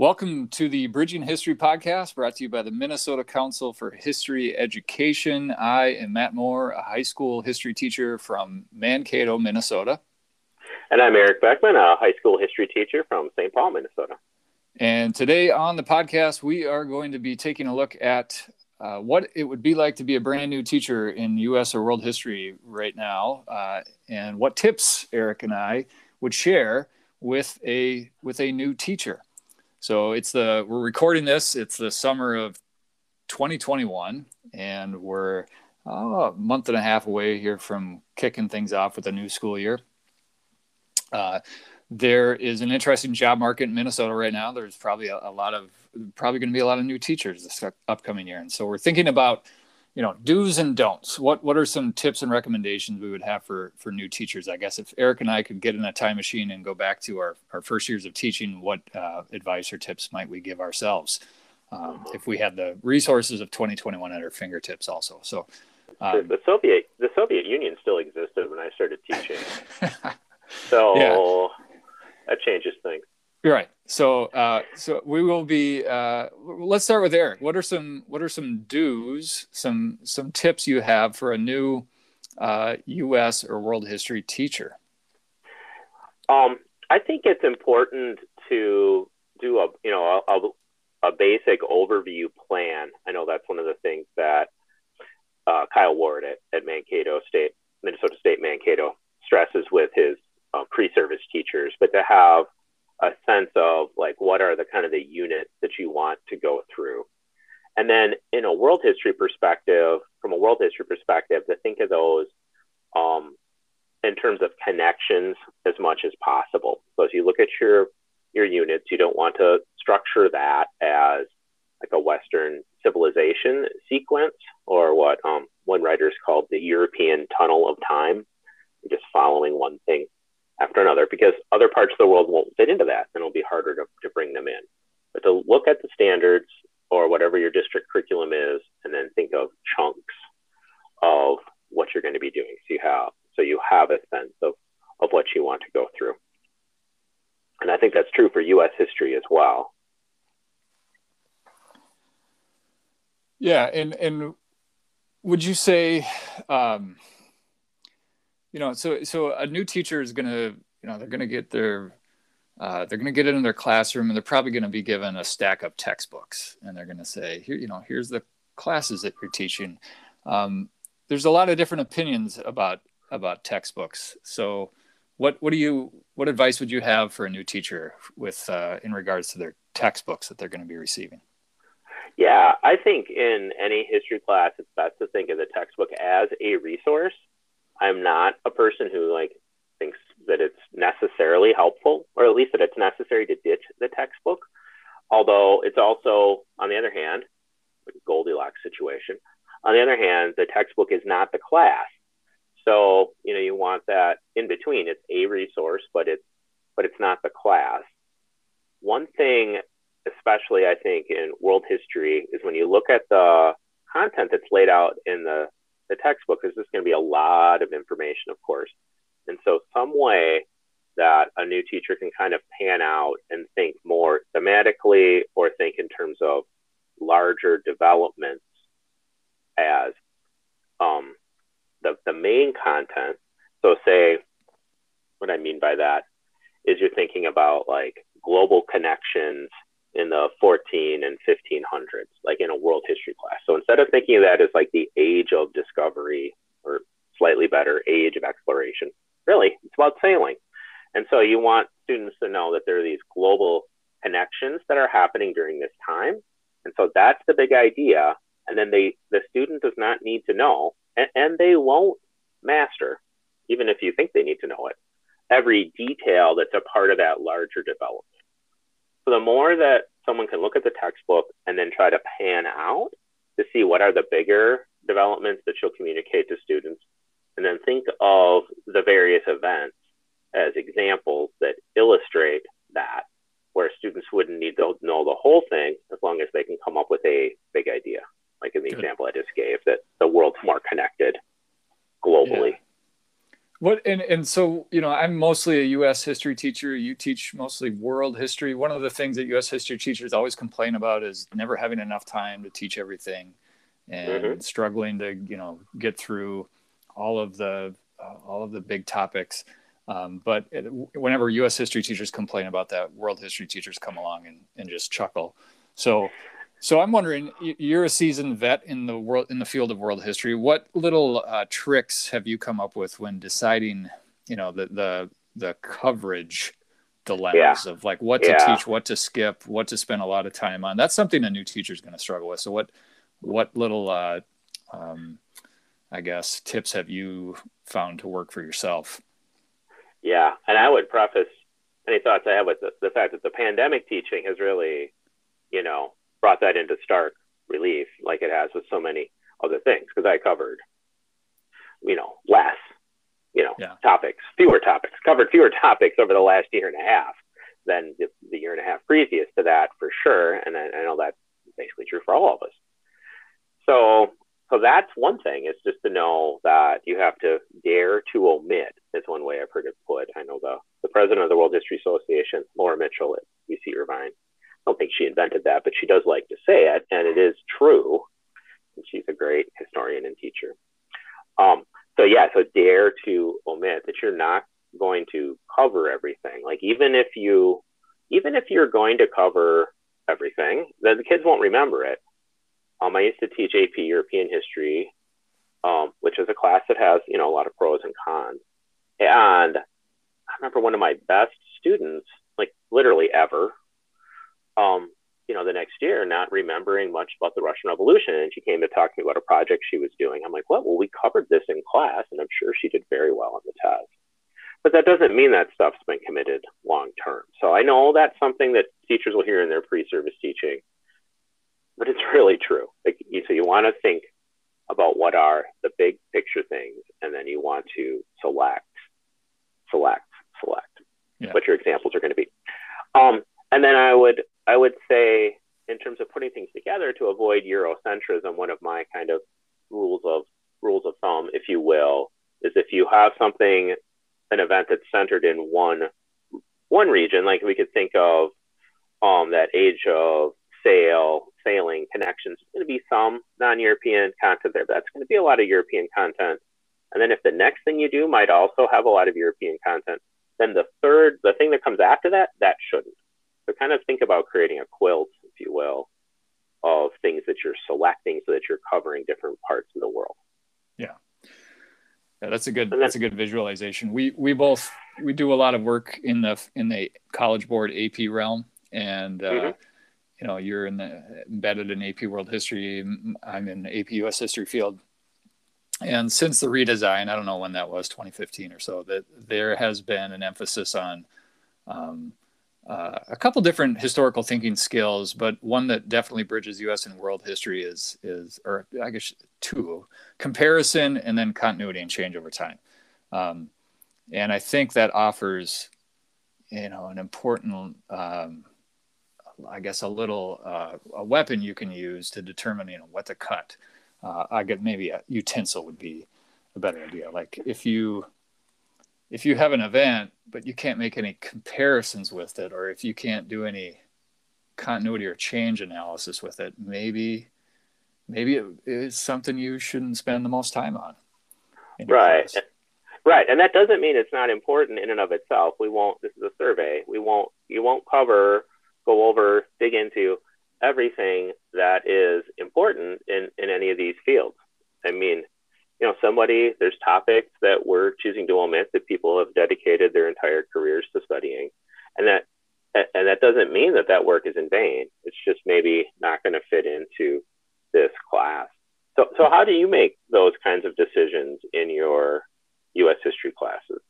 Welcome to the Bridging History podcast brought to you by the Minnesota Council for History Education. I am Matt Moore, a high school history teacher from Mankato, Minnesota. And I'm Eric Beckman, a high school history teacher from St. Paul, Minnesota. And today on the podcast, we are going to be taking a look at uh, what it would be like to be a brand new teacher in U.S. or world history right now, uh, and what tips Eric and I would share with a with a new teacher. So it's the we're recording this. It's the summer of 2021, and we're oh, a month and a half away here from kicking things off with a new school year. Uh, there is an interesting job market in Minnesota right now. There's probably a, a lot of probably going to be a lot of new teachers this upcoming year, and so we're thinking about you know do's and don'ts. What what are some tips and recommendations we would have for for new teachers? I guess if eric and i could get in a time machine and go back to our, our first years of teaching what uh, advice or tips might we give ourselves um, if we had the resources of 2021 at our fingertips also? So um, the soviet the soviet union still existed when i started teaching. So yeah. that changes things right so, uh, so we will be. Uh, let's start with Eric. What are some What are some do's, some some tips you have for a new uh, U.S. or world history teacher? Um, I think it's important to do a you know a, a basic overview plan. I know that's one of the things that uh, Kyle Ward at, at Mankato State, Minnesota State Mankato, stresses with his uh, pre-service teachers, but to have a sense of like what are the kind of the units that you want to go through. And then in a world history perspective, from a world history perspective, to think of those um, in terms of connections as much as possible. So as you look at your your units, you don't want to structure that as like a Western civilization sequence or what um, one writer's called the European tunnel of time, You're just following one thing after another because other parts of the world won't fit into that and it'll be harder to, to bring them in. But to look at the standards or whatever your district curriculum is and then think of chunks of what you're going to be doing. So you have so you have a sense of, of what you want to go through. And I think that's true for US history as well. Yeah, and and would you say um, you know so so a new teacher is going to you know they're going to get their uh, they're going to get it in their classroom and they're probably going to be given a stack of textbooks and they're going to say here you know here's the classes that you're teaching. Um, there's a lot of different opinions about about textbooks. So what what do you what advice would you have for a new teacher with uh, in regards to their textbooks that they're going to be receiving? Yeah i think in any history class it's best to think of the textbook as a resource I'm not a person who like thinks that it's necessarily helpful, or at least that it's necessary to ditch the textbook. Although it's also, on the other hand, like Goldilocks situation. On the other hand, the textbook is not the class. So, you know, you want that in between. It's a resource, but it's but it's not the class. One thing, especially I think in world history, is when you look at the content that's laid out in the the textbook is just going to be a lot of information, of course. And so, some way that a new teacher can kind of pan out and think more thematically or think in terms of larger developments as um, the, the main content. So, say, what I mean by that is you're thinking about like global connections in the 14 and 1500s, like in a world history class. So instead of thinking of that as like the age of discovery or slightly better age of exploration, really it's about sailing. And so you want students to know that there are these global connections that are happening during this time. And so that's the big idea. And then they, the student does not need to know, and, and they won't master, even if you think they need to know it, every detail that's a part of that larger development. So the more that someone can look at the textbook and then try to pan out to see what are the bigger developments that she'll communicate to students, and then think of the various events as examples that illustrate that, where students wouldn't need to know the whole thing as long as they can come up with a big idea, like in the Good. example I just gave, that the world's more connected globally. Yeah. what and and so you know i'm mostly a us history teacher. You teach mostly world history. One of the things that us history teachers always complain about is never having enough time to teach everything and mm-hmm. struggling to you know get through all of the uh, all of the big topics. Um, but it, whenever us history teachers complain about that world history teachers come along and, and just chuckle. So so I'm wondering, you're a seasoned vet in the world in the field of world history. What little uh, tricks have you come up with when deciding, you know, the the the coverage dilemmas yeah. of like what to yeah. teach, what to skip, what to spend a lot of time on? That's something a new teacher is going to struggle with. So what what little uh, um, I guess tips have you found to work for yourself? Yeah, and I would preface any thoughts I have with the, the fact that the pandemic teaching has really, you know, brought that into stark relief, like it has with so many other things, because I covered, you know, less, you know, yeah. topics, fewer topics, covered fewer topics over the last year and a half than the, the year and a half previous to that, for sure. And I, I know that's basically true for all of us. So, so that's one thing is just to know that you have to dare to omit. Is one way I've heard it put. I know the the president of the World History Association, Laura Mitchell at UC Irvine, don't think she invented that, but she does like to say it, and it is true. And she's a great historian and teacher. Um, so yeah, so dare to omit that you're not going to cover everything. Like even if you, even if you're going to cover everything, then the kids won't remember it. Um, I used to teach AP European history, um, which is a class that has you know a lot of pros and cons. And I remember one of my best students, like literally ever, um, you know, the next year, not remembering much about the Russian Revolution. And she came to talk to me about a project she was doing. I'm like, well, well, we covered this in class, and I'm sure she did very well on the test. But that doesn't mean that stuff's been committed long term. So I know that's something that teachers will hear in their pre-service teaching, but it's really true. Like, so you want to think about what are the big picture things, and then you want to select, select, select yeah. what your examples are going to be. Um, and then I would I would say, in terms of putting things together to avoid Eurocentrism, one of my kind of rules of rules of thumb, if you will, is if you have something, an event that's centered in one one region, like we could think of um, that age of sail, sailing connections, there's going to be some non-European content there, but that's going to be a lot of European content. And then if the next thing you do might also have a lot of European content, then the third, the thing that comes after that, that shouldn't. So kind of think about creating a quilt, if you will, of things that you're selecting so that you're covering different parts of the world. Yeah. Yeah, that's a good then, that's a good visualization. We we both we do a lot of work in the in the college board AP realm and uh, mm-hmm. you know you're in the embedded in AP World History. I'm in AP US History field. And since the redesign, I don't know when that was, 2015 or so, that there has been an emphasis on um, uh, a couple different historical thinking skills, but one that definitely bridges U.S. and world history is is, or I guess two, comparison and then continuity and change over time. Um, and I think that offers, you know, an important, um, I guess, a little uh, a weapon you can use to determine, you know, what to cut. Uh, I get maybe a utensil would be a better idea. Like if you if you have an event but you can't make any comparisons with it or if you can't do any continuity or change analysis with it maybe maybe it is something you shouldn't spend the most time on. Right. class. right. And that doesn't mean it's not important in and of itself. We won't this is a survey. We won't you won't cover go over dig into everything that is important in in any of these fields. I mean you know, somebody, there's topics that we're choosing to omit that people have dedicated their entire careers to studying. And that, and that doesn't mean that that work is in vain. It's just maybe not going to fit into this class. So, so how do you make those kinds of decisions in your U.S. history classes?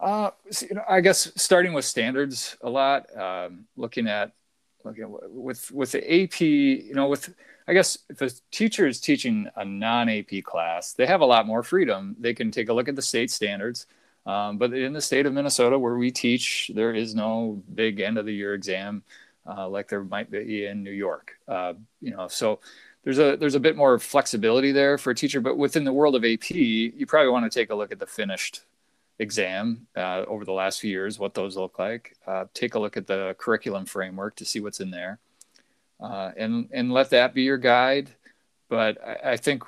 Uh, so, you know, I guess starting with standards a lot, um, looking at, at, with with the AP, you know, with I guess if a teacher is teaching a non AP class, they have a lot more freedom. They can take a look at the state standards. Um, but in the state of Minnesota, where we teach, there is no big end of the year exam uh, like there might be in New York. Uh, you know, so there's a there's a bit more flexibility there for a teacher. But within the world of AP, you probably want to take a look at the finished exam uh, over the last few years, what those look like. Uh, take a look at the curriculum framework to see what's in there, uh, and and let that be your guide. But I, I, think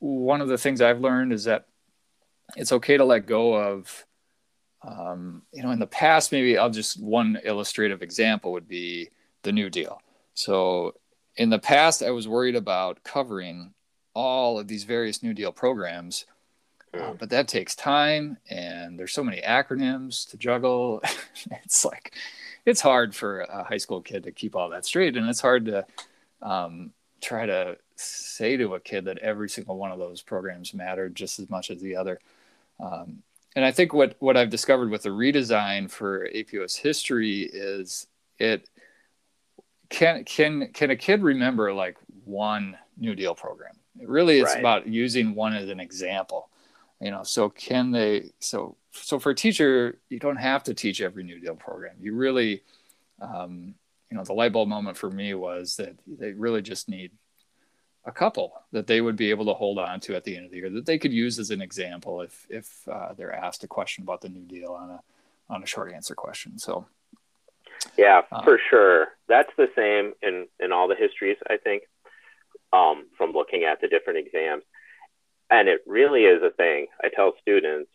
one of the things I've learned is that it's okay to let go of. Um, you know, in the past, maybe I'll just one illustrative example would be the New Deal. So in the past, I was worried about covering all of these various New Deal programs uh, but that takes time and there's so many acronyms to juggle. It's like it's hard for a high school kid to keep all that straight and it's hard to um, try to say to a kid that every single one of those programs mattered just as much as the other. Um, and i think what what i've discovered with the redesign for apos history is it can can can a kid remember like one new deal program? It really is right. about using one as an example you know so can they so so for a teacher you don't have to teach every new deal program. You really um, you know the light bulb moment for me was that they really just need a couple that they would be able to hold on to at the end of the year that they could use as an example if if uh, they're asked a question about the new deal on a on a short answer question. So yeah uh, for sure. That's the same in in all the histories i think um, from looking at the different exams and it really is a thing. I tell students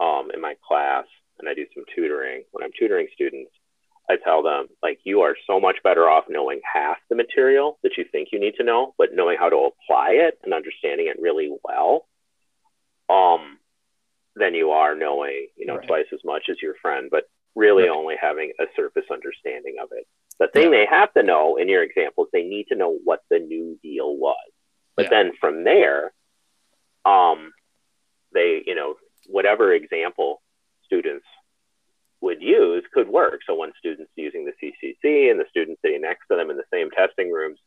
um, in my class, and I do some tutoring. When I'm tutoring students, I tell them, like, you are so much better off knowing half the material that you think you need to know, but knowing how to apply it and understanding it really well, um, than you are knowing, you know, right. twice as much as your friend, but really right. only having a surface understanding of it. The thing yeah. they have to know in your examples, they need to know what the new deal was. But yeah. then from there, um, they, you know, whatever example students would use could work. So one student's using the CCC and the student sitting next to them in the same testing rooms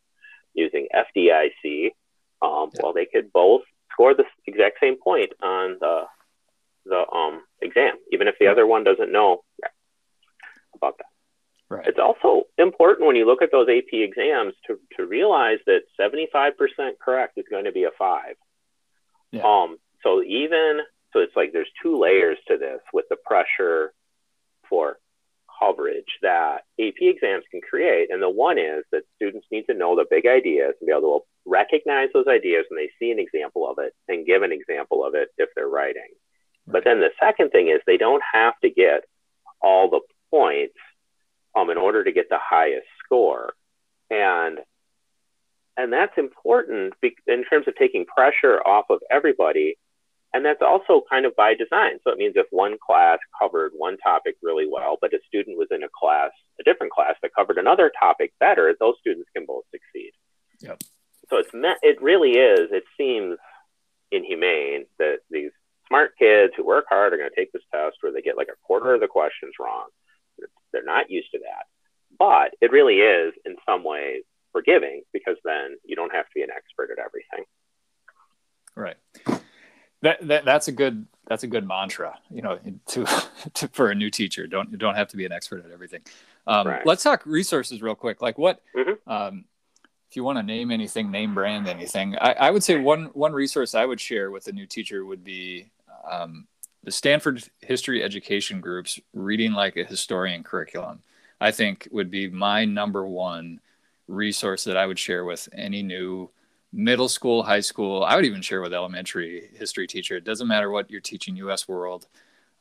using FDIC, um, yeah. well, they could both score the exact same point on the the um, exam, even if the other one doesn't know about that. Right. It's also important when you look at those AP exams to, to realize that 75% correct is going to be a five. Yeah. Um, so even so, it's like there's two layers to this with the pressure for coverage that AP exams can create. And the one is that students need to know the big ideas and be able to recognize those ideas when they see an example of it and give an example of it if they're writing. Right. But then the second thing is they don't have to get all the points um, in order to get the highest score. And and that's important in terms of taking pressure off of everybody. And that's also kind of by design. So it means if one class covered one topic really well, but a student was in a class, a different class that covered another topic better, those students can both succeed. Yep. So it's it really is. It seems inhumane that these smart kids who work hard are going to take this test where they get like a quarter of the questions wrong. They're not used to that, but it really is in some ways forgiving because then you don't have to be an expert at everything. Right. That, that that's a good that's a good mantra you know to, to for a new teacher don't you don't have to be an expert at everything um, right. let's talk resources real quick like what mm-hmm. um, if you want to name anything name brand anything I, I, would say one one resource i would share with a new teacher would be um, the stanford history education groups reading like a historian curriculum i think would be my number one resource that I would share with any new middle school, high school. I would even share with elementary history teacher. It doesn't matter what you're teaching U.S. world.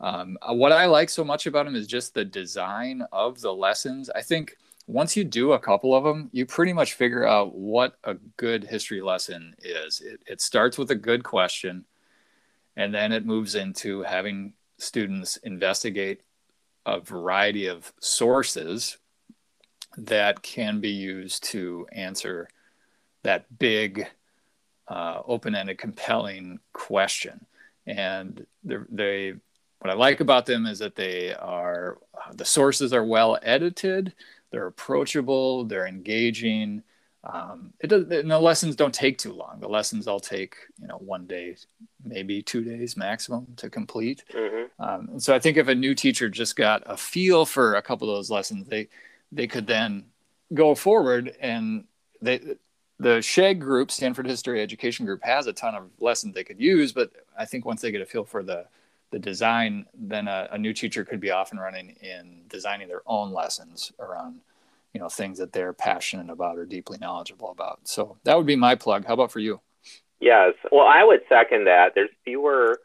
Um, uh, what I like so much about them is just the design of the lessons. I think once you do a couple of them, you pretty much figure out what a good history lesson is. It, it starts with a good question, and then it moves into having students investigate a variety of sources that can be used to answer that big, uh, open-ended, compelling question. And they, what I like about them is that they are the sources are well edited, they're approachable, they're engaging. Um, it does, and the lessons don't take too long. The lessons all take you know one day, maybe two days maximum to complete. Mm-hmm. Um, and so I think if a new teacher just got a feel for a couple of those lessons, they they could then go forward and they the SHEG group, Stanford History Education Group, has a ton of lessons they could use, but I think once they get a feel for the the design, then a, a new teacher could be off and running in designing their own lessons around you know things that they're passionate about or deeply knowledgeable about. So that would be my plug. How about for you? Yes. Well, I would second that. There's fewer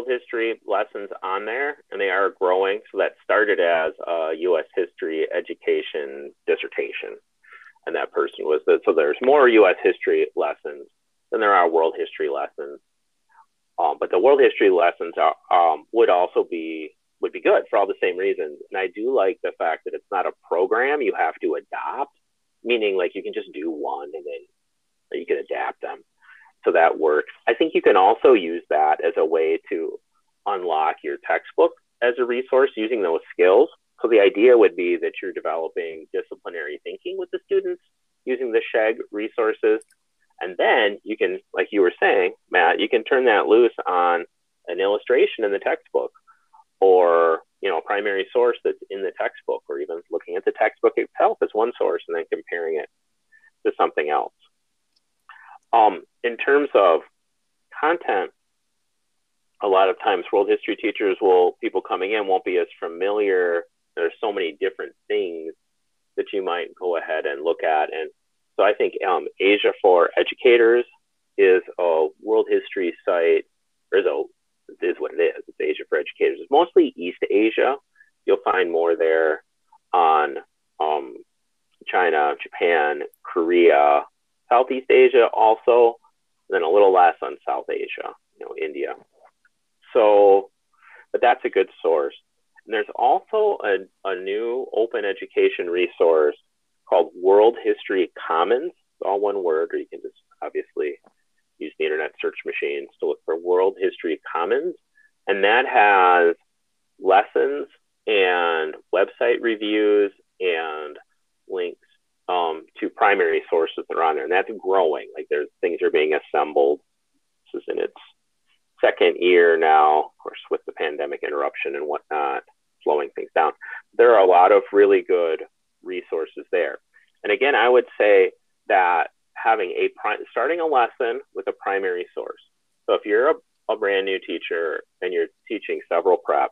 world history lessons on there, and they are growing. So that started as a U.S. history education dissertation, and that person was that. so there's more U.S. history lessons than there are world history lessons. Um, but the world history lessons are, um, would also be would be good for all the same reasons. And I do like the fact that it's not a program you have to adopt, meaning like you can just do one and then you can adapt them. So that works. I think you can also use that as a way to unlock your textbook as a resource using those skills. So the idea would be that you're developing disciplinary thinking with the students using the SHEG resources. And then you can, like you were saying, Matt, you can turn that loose on an illustration in the textbook or you know a primary source that's in the textbook or even looking at the textbook itself as one source and then comparing it to something else um, in terms of content a lot of times world history teachers will people coming in won't be as familiar there's so many different things that you might go ahead and look at and so i think um, asia for educators is a world history site there's a is what it is. It's Asia for educators. It's mostly East Asia. You'll find more there on um, China, Japan, Korea, Southeast Asia also, then a little less on South Asia, you know, India. So, but that's a good source. And there's also a, a new open education resource called World History Commons. It's all one word, or you can just obviously use the internet search machines to look for World History Commons. And that has lessons and website reviews and links um, to primary sources that are on there. And that's growing. Like there's things are being assembled. This is in its second year now, of course, with the pandemic interruption and whatnot, slowing things down. There are a lot of really good resources there. And again, I would say that having a pri- starting a lesson with a primary source. So if you're a, a brand new teacher and you're teaching several preps,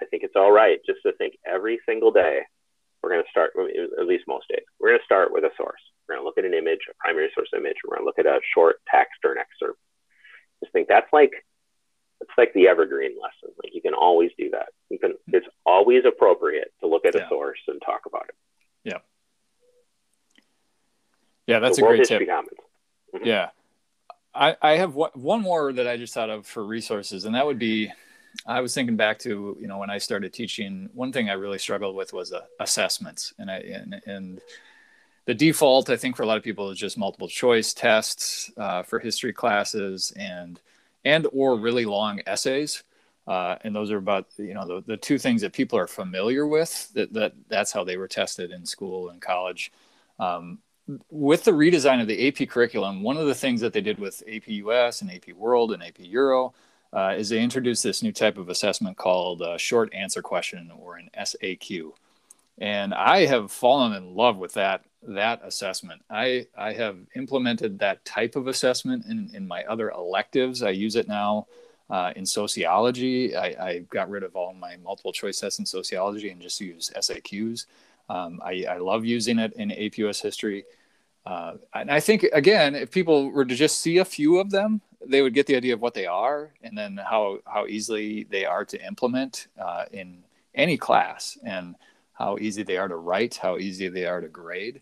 I think it's all right just to think every single day we're going to start, at least most days, we're going to start with a source. We're going to look at an image, a primary source image. We're going to look at a short text or an excerpt. Just think that's like it's like the evergreen lesson. Like you can always do that. You can. It's always appropriate to look at a source and talk about it. Yeah. Yeah, that's so a great tip. Mm-hmm. Yeah. I, I have one more that I just thought of for resources, and that would be I was thinking back to you know when I started teaching. One thing I really struggled with was uh, assessments, and I and, and the default I think for a lot of people is just multiple choice tests uh, for history classes and and or really long essays. Uh, and those are about you know the, the two things that people are familiar with that, that that's how they were tested in school and college um, with the redesign of the AP curriculum, one of the things that they did with AP US and AP World and AP Euro uh, is they introduced this new type of assessment called a short answer question or an SAQ. And I have fallen in love with that that assessment. I, I have implemented that type of assessment in, in my other electives. I use it now uh, in sociology. I, I got rid of all my multiple choice tests in sociology and just use SAQs. Um, I, I, love using it in AP US history. Uh, and I think, again, if people were to just see a few of them, they would get the idea of what they are and then how, how easily they are to implement uh, in any class and how easy they are to write, how easy they are to grade.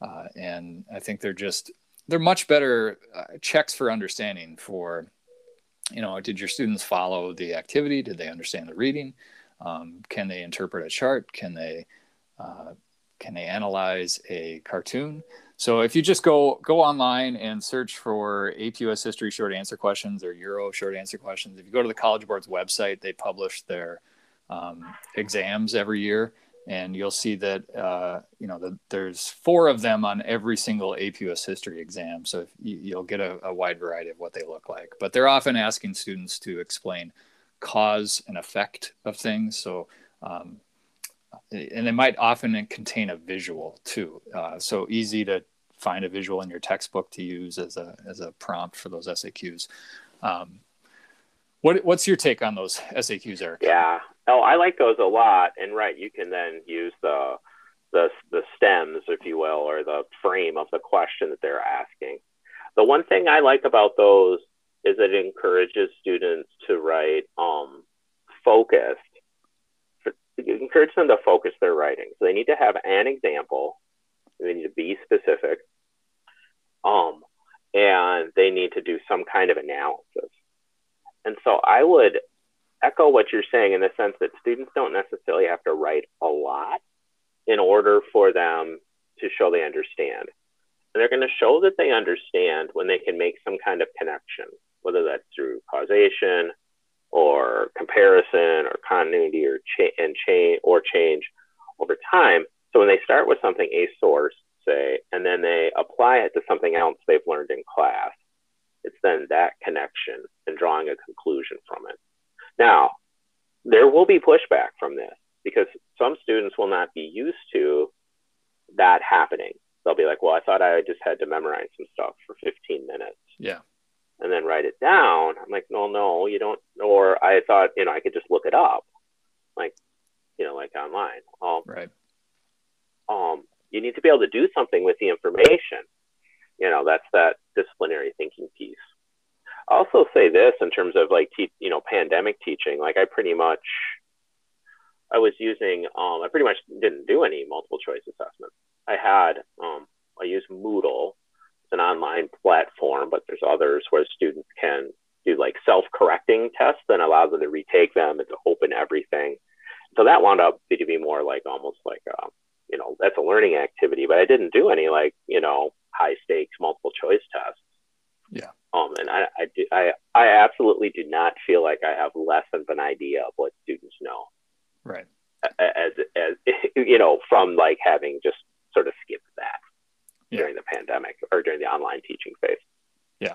Uh, and I think they're just, they're much better uh, checks for understanding for, you know, did your students follow the activity? Did they understand the reading? Um, can they interpret a chart? Can they uh, can they analyze a cartoon? So if you just go go online and search for AP US history short answer questions or Euro short answer questions, if you go to the College Board's website, they publish their um, exams every year, and you'll see that uh, you know the, there's four of them on every single AP US history exam. So you, will get a, a wide variety of what they look like, but they're often asking students to explain cause and effect of things. So um, and they might often contain a visual too. Uh, so easy to find a visual in your textbook to use as a as a prompt for those SAQs. Um, what what's your take on those SAQs, Eric? Yeah, oh, I like those a lot. And right, you can then use the the the stems, if you will, or the frame of the question that they're asking. The one thing I like about those is it encourages students to write um, focused. It encourages them to focus their writing. So they need to have an example. They need to be specific. Um, and they need to do some kind of analysis. And so I would echo what you're saying in the sense that students don't necessarily have to write a lot in order for them to show they understand. And they're going to show that they understand when they can make some kind of connection, whether that's through causation or comparison or continuity or cha- and change or change over time. So when they start with something, a source, say, and then they apply it to something else they've learned in class, it's then that connection and drawing a conclusion from it. Now, there will be pushback from this because some students will not be used to that happening they'll be like, well, I thought I just had to memorize some stuff for 15 minutes. Yeah. And then write it down. I'm like, no, no, you don't. Or I thought, you know, I could just look it up, like, you know, like online. Um, right. Um, you need to be able to do something with the information. You know, that's that disciplinary thinking piece. I'll also say this in terms of like, te- you know, pandemic teaching. Like, I pretty much, I was using, um, I pretty much didn't do any multiple choice assessments. I had, um, I used Moodle. An online platform, but there's others where students can do like self-correcting tests and allow them to retake them and to open everything. So that wound up to be more like almost like a, you know, that's a learning activity, but I didn't do any like, you know, high stakes multiple choice tests. Yeah. Um, and I, I, do, I, I absolutely do not feel like I have less of an idea of what students know. Right. As, as, you know, from like having just sort of skipped that yeah. during the pandemic or during the online teaching phase. Yeah.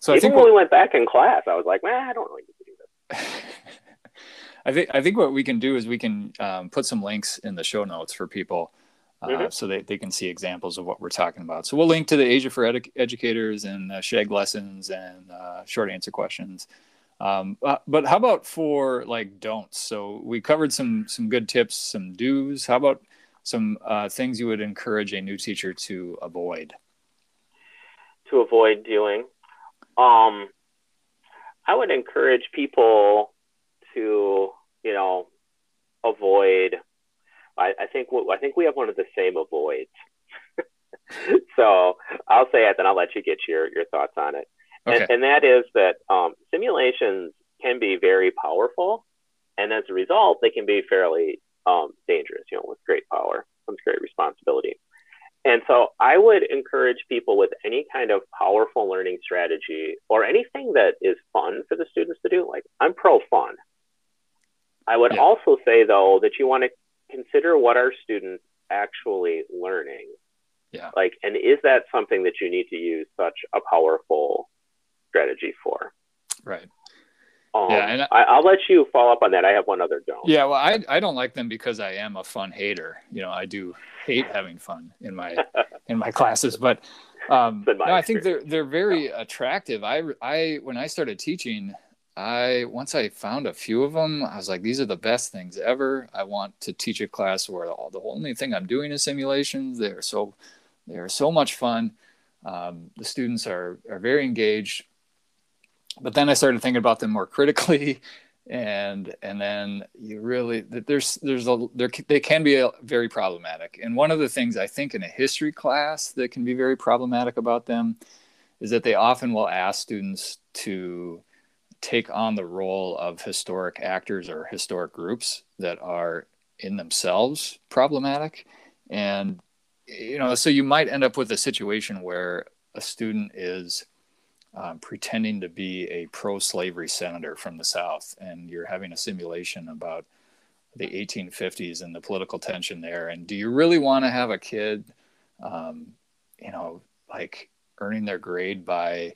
So even when we went back in class, I was like, man, I don't really need to do this. I think I think what we can do is we can um, put some links in the show notes for people. Uh, mm-hmm. so they, they can see examples of what we're talking about. So we'll link to the Asia for edu- Educators and uh, SHEG lessons and uh, short answer questions. Um, uh, but how about for like don'ts? So we covered some some good tips, some do's. How about some uh, things you would encourage a new teacher to avoid? To avoid doing, um, I would encourage people to, you know, avoid. I, I think I think we have one of the same avoids. so I'll say it, then I'll let you get your your thoughts on it. Okay. And, and that is that um, simulations can be very powerful, and as a result, they can be fairly um, dangerous. You know, with great power comes great responsibility. And so I would encourage people with any kind of powerful learning strategy or anything that is fun for the students to do. Like I'm pro fun. I would yeah. also say though that you want to consider what are students actually learning. Yeah. Like, and is that something that you need to use such a powerful strategy for? Right. Um, yeah, and I, will let you follow up on that. I have one other don't. Yeah, well, I I don't like them because I am a fun hater. You know, I do hate having fun in my in my classes, but um, no, I think they're they're very attractive. I I when I started teaching, I once I found a few of them, I was like, these are the best things ever. I want to teach a class where all, the only thing I'm doing is simulations. They're so they're so much fun. Um, the students are are very engaged but then I started thinking about them more critically, and and then you really there's there's a there they can be a, very problematic. And one of the things I think in a history class that can be very problematic about them is that they often will ask students to take on the role of historic actors or historic groups that are in themselves problematic and you know so you might end up with a situation where a student is um, pretending to be a pro-slavery senator from the South, and you're having a simulation about the 1850s and the political tension there. And do you really want to have a kid, um, you know, like earning their grade by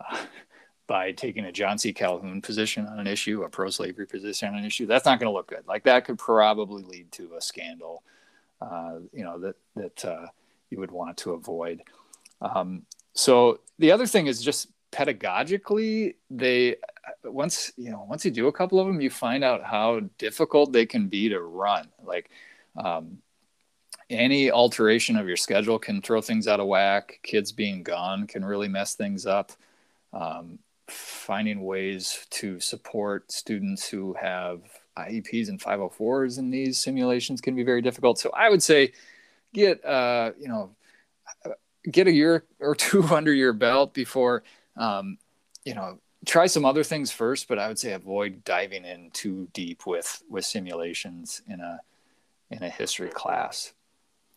uh, by taking a John C. Calhoun position on an issue, a pro-slavery position on an issue? That's not going to look good. Like that could probably lead to a scandal, uh, you know, that that uh, you would want to avoid. Um, so the other thing is just pedagogically, they once you know once you do a couple of them, you find out how difficult they can be to run. Like um, any alteration of your schedule can throw things out of whack. Kids being gone can really mess things up. Um, finding ways to support students who have IEPs and 504s in these simulations can be very difficult. So I would say get uh, you know get a year or two under your belt before um, you know try some other things first but i would say avoid diving in too deep with with simulations in a in a history class.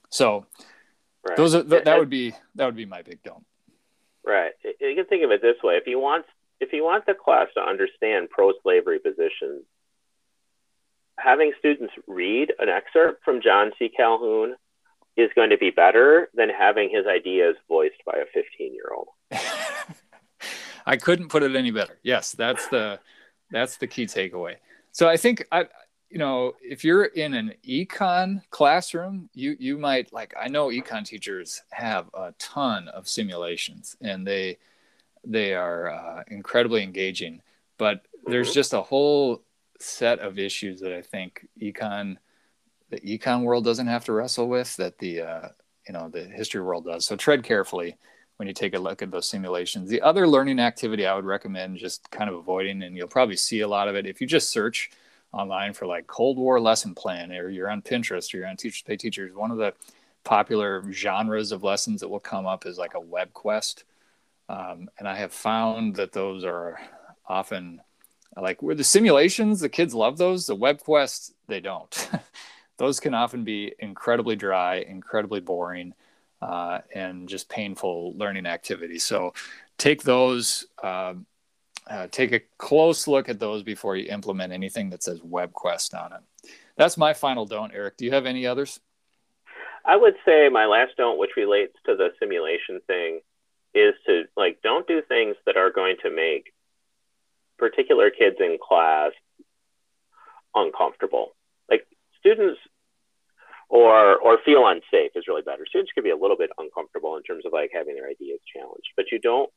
So right. those are th- that would be that would be my big don't. Right. You can think of it this way if you want if you want the class to understand pro-slavery positions having students read an excerpt from john c. Calhoun is going to be better than having his ideas voiced by a 15 year old I couldn't put it any better. Yes, that's the that's the key takeaway. So I think I you know, if you're in an econ classroom, you you might like I know econ teachers have a ton of simulations and they they are uh, incredibly engaging, but there's just a whole set of issues that I think econ the econ world doesn't have to wrestle with that the uh, you know the history world does. So tread carefully when you take a look at those simulations. The other learning activity I would recommend just kind of avoiding, and you'll probably see a lot of it if you just search online for like Cold War lesson plan, or you're on Pinterest, or you're on Teachers Pay Teachers. One of the popular genres of lessons that will come up is like a web quest. Um, and I have found that those are often like where the simulations, the kids love those. The web quests, they don't. those can often be incredibly dry, incredibly boring uh, and just painful learning activities. So take those, uh, uh, take a close look at those before you implement anything that says WebQuest on it. That's my final don't, Eric. Do you have any others? I would say my last don't, which relates to the simulation thing, is to like don't do things that are going to make particular kids in class uncomfortable. Students or or feel unsafe is really better. Students can be a little bit uncomfortable in terms of like having their ideas challenged, but you don't.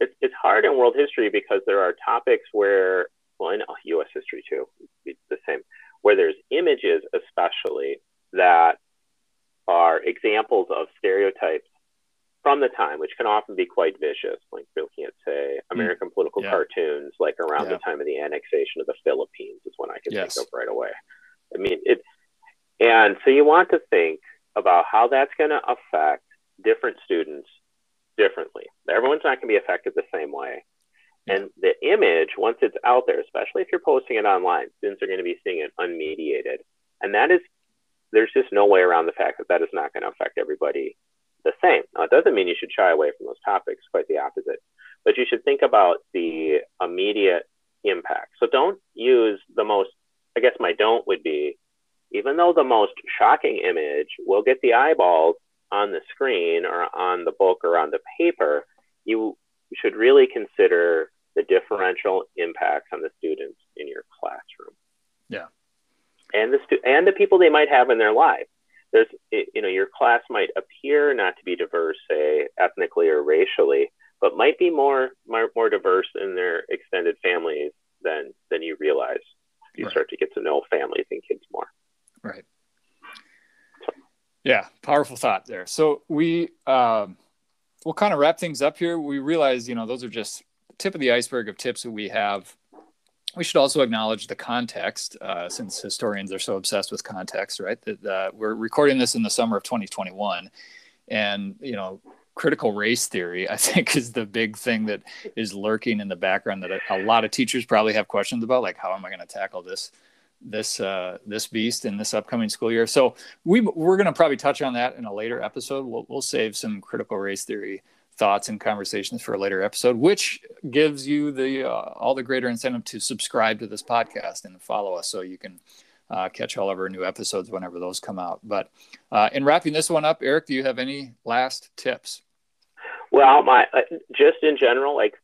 It's it's hard in world history because there are topics where, well, in U.S. history too, it's the same, where there's images especially that are examples of stereotypes from the time, which can often be quite vicious. Like looking at, say, hmm. American mm. political yeah. cartoons, like around yeah. the time of the annexation of the Philippines, is one I can yes. think of right away. I mean, it's and so you want to think about how that's going to affect different students differently. Everyone's not going to be affected the same way. And the image, once it's out there, especially if you're posting it online, students are going to be seeing it unmediated. And that is, there's just no way around the fact that that is not going to affect everybody the same. Now, it doesn't mean you should shy away from those topics, quite the opposite. But you should think about the immediate impact. So don't use the most, I guess my don't would be even though the most shocking image will get the eyeballs on the screen or on the book or on the paper, you should really consider the differential impacts on the students in your classroom. Yeah. And the stu- and the people they might have in their life. There's you know your class might appear not to be diverse, say ethnically or racially, but might be more more, more diverse in their extended families than than you realize. You right. start to get to know families and kids more. Right. Yeah, powerful thought there. So we um, we'll kind of wrap things up here. We realize, you know, those are just tip of the iceberg of tips that we have. We should also acknowledge the context, uh, since historians are so obsessed with context, right? That uh, we're recording this in the summer of 2021, and you know, critical race theory, I think, is the big thing that is lurking in the background that a, a lot of teachers probably have questions about, like how am I going to tackle this this uh, this beast in this upcoming school year. So we we're going to probably touch on that in a later episode. We'll, we'll save some critical race theory thoughts and conversations for a later episode, which gives you the uh, all the greater incentive to subscribe to this podcast and follow us so you can uh, catch all of our new episodes whenever those come out. But uh, in wrapping this one up, Eric, do you have any last tips? Well, my uh, just in general, like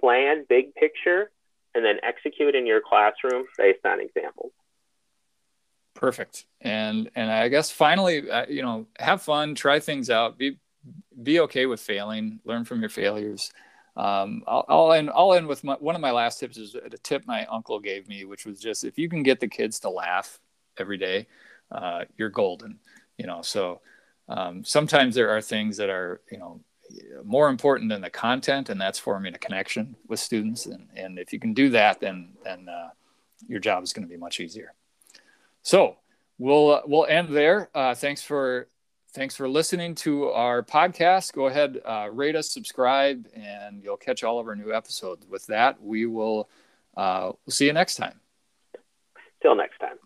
plan big picture and then execute in your classroom based on examples. Perfect. And and I guess finally, uh, you know, have fun, try things out, be be okay with failing. Learn from your failures. Um, I'll, I'll end. I'll end with my, one of my last tips is a tip my uncle gave me, which was just if you can get the kids to laugh every day, uh, you're golden. You know, so um, sometimes there are things that are you know more important than the content, and that's forming a connection with students. And, and if you can do that, then then uh, your job is going to be much easier. So we'll uh, we'll end there. Uh, thanks for thanks for listening to our podcast. Go ahead, uh, rate us, subscribe, and you'll catch all of our new episodes. With that, we will uh, we'll see you next time. Till next time.